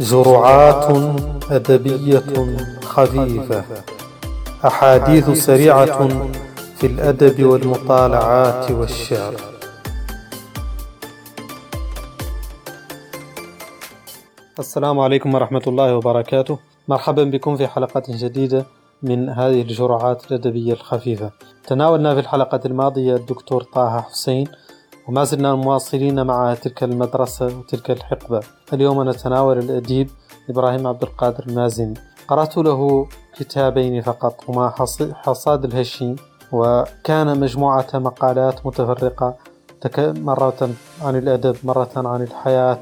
جرعات أدبية خفيفة. أحاديث سريعة في الأدب والمطالعات والشعر. السلام عليكم ورحمة الله وبركاته. مرحبا بكم في حلقة جديدة من هذه الجرعات الأدبية الخفيفة. تناولنا في الحلقة الماضية الدكتور طه حسين وما زلنا مواصلين مع تلك المدرسة وتلك الحقبة. اليوم نتناول الأديب إبراهيم عبد القادر المازني. قرأت له كتابين فقط هما حصاد الهشيم وكان مجموعة مقالات متفرقة مرة عن الأدب مرة عن الحياة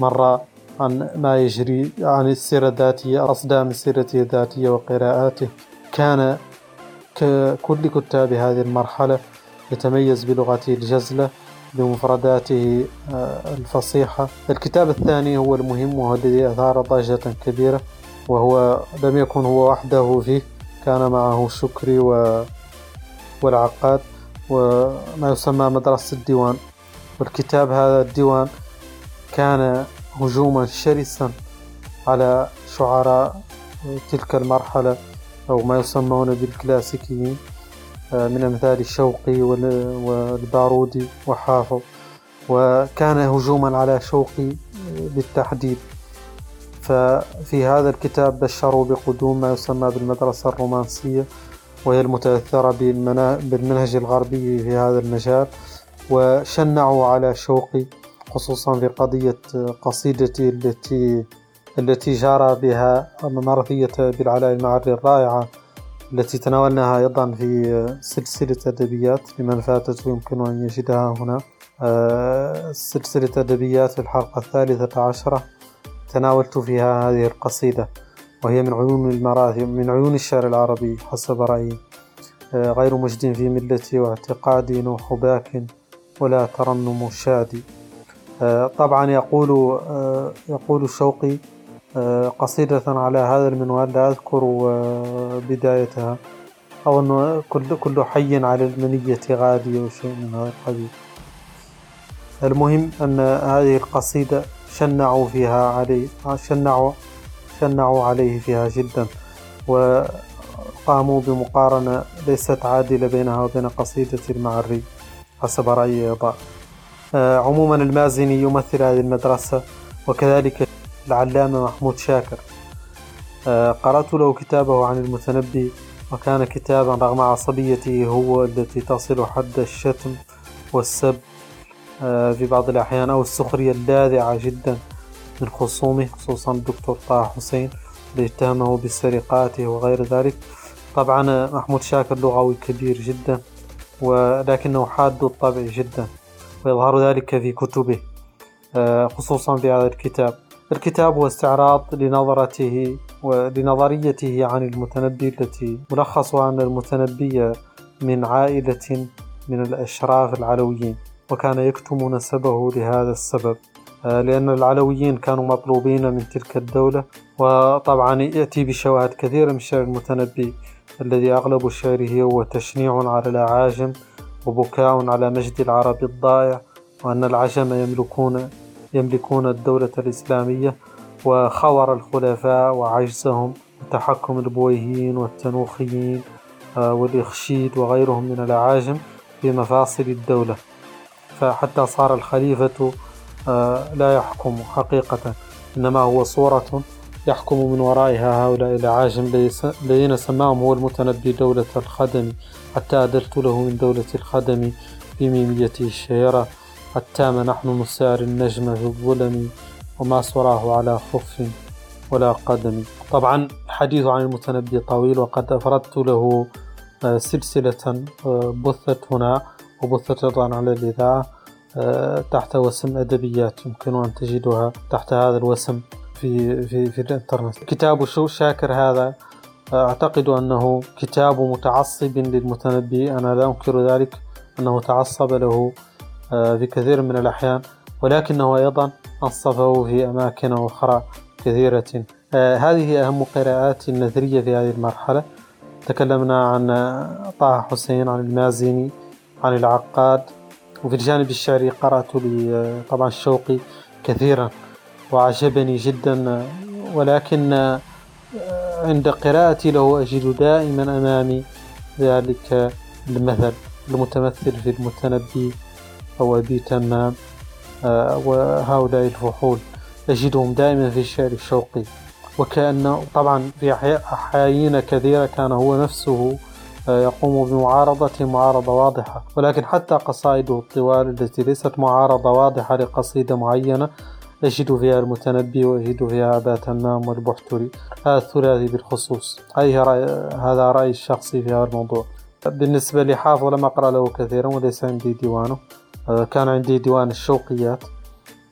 مرة عن ما يجري عن السيرة الذاتية أصدام السيرة الذاتية وقراءاته. كان ككل كتاب هذه المرحلة يتميز بلغته الجزلة بمفرداته آه، الفصيحة. الكتاب الثاني هو المهم وهو الذي أثار ضجة كبيرة وهو لم يكن هو وحده فيه. كان معه شكري و... والعقاد وما يسمى مدرسة الديوان. والكتاب هذا الديوان كان هجوما شرسا على شعراء تلك المرحلة أو ما يسمون بالكلاسيكيين. من أمثال شوقي والبارودي وحافظ. وكان هجوما على شوقي بالتحديد. ففي هذا الكتاب بشروا بقدوم ما يسمى بالمدرسة الرومانسية وهي المتأثرة بالمنهج الغربي في هذا المجال. وشنعوا على شوقي خصوصا في قضية قصيدتي التي التي جار بها مرثية بالعلاء المعري الرائعة. التي تناولناها أيضا في سلسلة أدبيات لمن فاتته يمكن أن يجدها هنا. آه، سلسلة أدبيات في الحلقة الثالثة عشرة تناولت فيها هذه القصيدة وهي من عيون المراثي من عيون الشعر العربي حسب رأيي. آه، غير مجد في ملتي واعتقادي نوح باك ولا ترنم شادي. آه، طبعا يقول يقول الشوقي آه، قصيدة على هذا المنوال لا أذكر آه، بدايتها. أو أنه كل كل حي على المنية غادي أو شيء من هذا القبيل المهم أن هذه القصيدة شنعوا فيها عليه شنعوا شنعوا عليه فيها جدا. وقاموا بمقارنة ليست عادلة بينها وبين قصيدة المعري. حسب رأيي آه، عموما المازني يمثل هذه المدرسة وكذلك العلامة محمود شاكر. آه، قرأت له كتابه عن المتنبي وكان كتابا رغم عصبيته هو التي تصل حد الشتم والسب آه، في بعض الأحيان أو السخرية اللاذعة جدا من خصومه خصوصا الدكتور طه حسين اللي اتهمه بالسرقات وغير ذلك. طبعا محمود شاكر لغوي كبير جدا ولكنه حاد الطبع جدا ويظهر ذلك في كتبه آه، خصوصا في هذا الكتاب. الكتاب هو استعراض لنظرته ولنظريته عن المتنبي التي ملخصها أن المتنبي من عائلة من الأشراف العلويين وكان يكتم نسبه لهذا السبب آه، لأن العلويين كانوا مطلوبين من تلك الدولة وطبعا يأتي بشواهد كثيرة من شعر المتنبي الذي أغلب شعره هو تشنيع على الأعاجم وبكاء على مجد العرب الضائع وأن العجم يملكون يملكون الدولة الإسلامية وخور الخلفاء وعجزهم وتحكم البويهيين والتنوخيين آه، والإخشيد وغيرهم من الأعاجم في مفاصل الدولة. فحتى صار الخليفة آه، لا يحكم حقيقة إنما هو صورة يحكم من ورائها هؤلاء الأعاجم. الذين سماهم هو المتنبي دولة الخدم حتى أدلت له من دولة الخدم بميميته الشهيرة حتى ما نحن نسار النجم في الظلم وما سراه على خف ولا قدم. طبعا الحديث عن المتنبي طويل وقد أفردت له آه، سلسلة آه، بثت هنا وبثت أيضا على الإذاعة آه، تحت وسم أدبيات يمكن أن تجدها تحت هذا الوسم في في في الإنترنت. كتاب شو شاكر هذا أعتقد أنه كتاب متعصب للمتنبي أنا لا أنكر ذلك أنه تعصب له. في كثير من الأحيان ولكنه أيضا أنصفه في أماكن أخرى كثيرة. آه، هذه أهم قراءات النثرية في هذه المرحلة. تكلمنا عن طه حسين عن المازني عن العقاد وفي الجانب الشعري قرأت آه، طبعا الشوقي كثيرا وأعجبني جدا. ولكن عند قراءتي له أجد دائما أمامي ذلك المثل المتمثل في المتنبي. أو أبي تمام وهؤلاء الفحول أجدهم دائما في الشعر الشوقي وكأنه طبعا في أحايين كثيرة كان هو نفسه يقوم بمعارضة معارضة واضحة. ولكن حتى قصائده الطوال التي ليست معارضة واضحة لقصيدة معينة أجد فيها المتنبي وأجد فيها أبا تمام والبحتري هذا الثلاثي بالخصوص. أي رأي هذا رأيي الشخصي في هذا الموضوع. بالنسبة لحافظ لم أقرأ له كثيرا وليس عندي ديوانه. كان عندي ديوان الشوقيات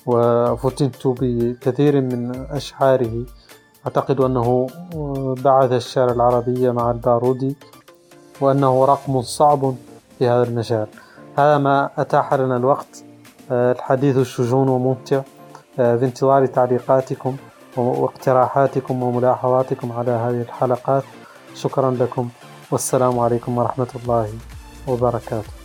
وفتنت بكثير من أشعاره. أعتقد أنه بعث الشعر العربي مع البارودي وأنه رقم صعب في هذا المجال. هذا ما أتاح لنا الوقت. الحديث الشجون وممتع. في انتظار تعليقاتكم واقتراحاتكم وملاحظاتكم على هذه الحلقات. شكرا لكم. والسلام عليكم ورحمة الله وبركاته.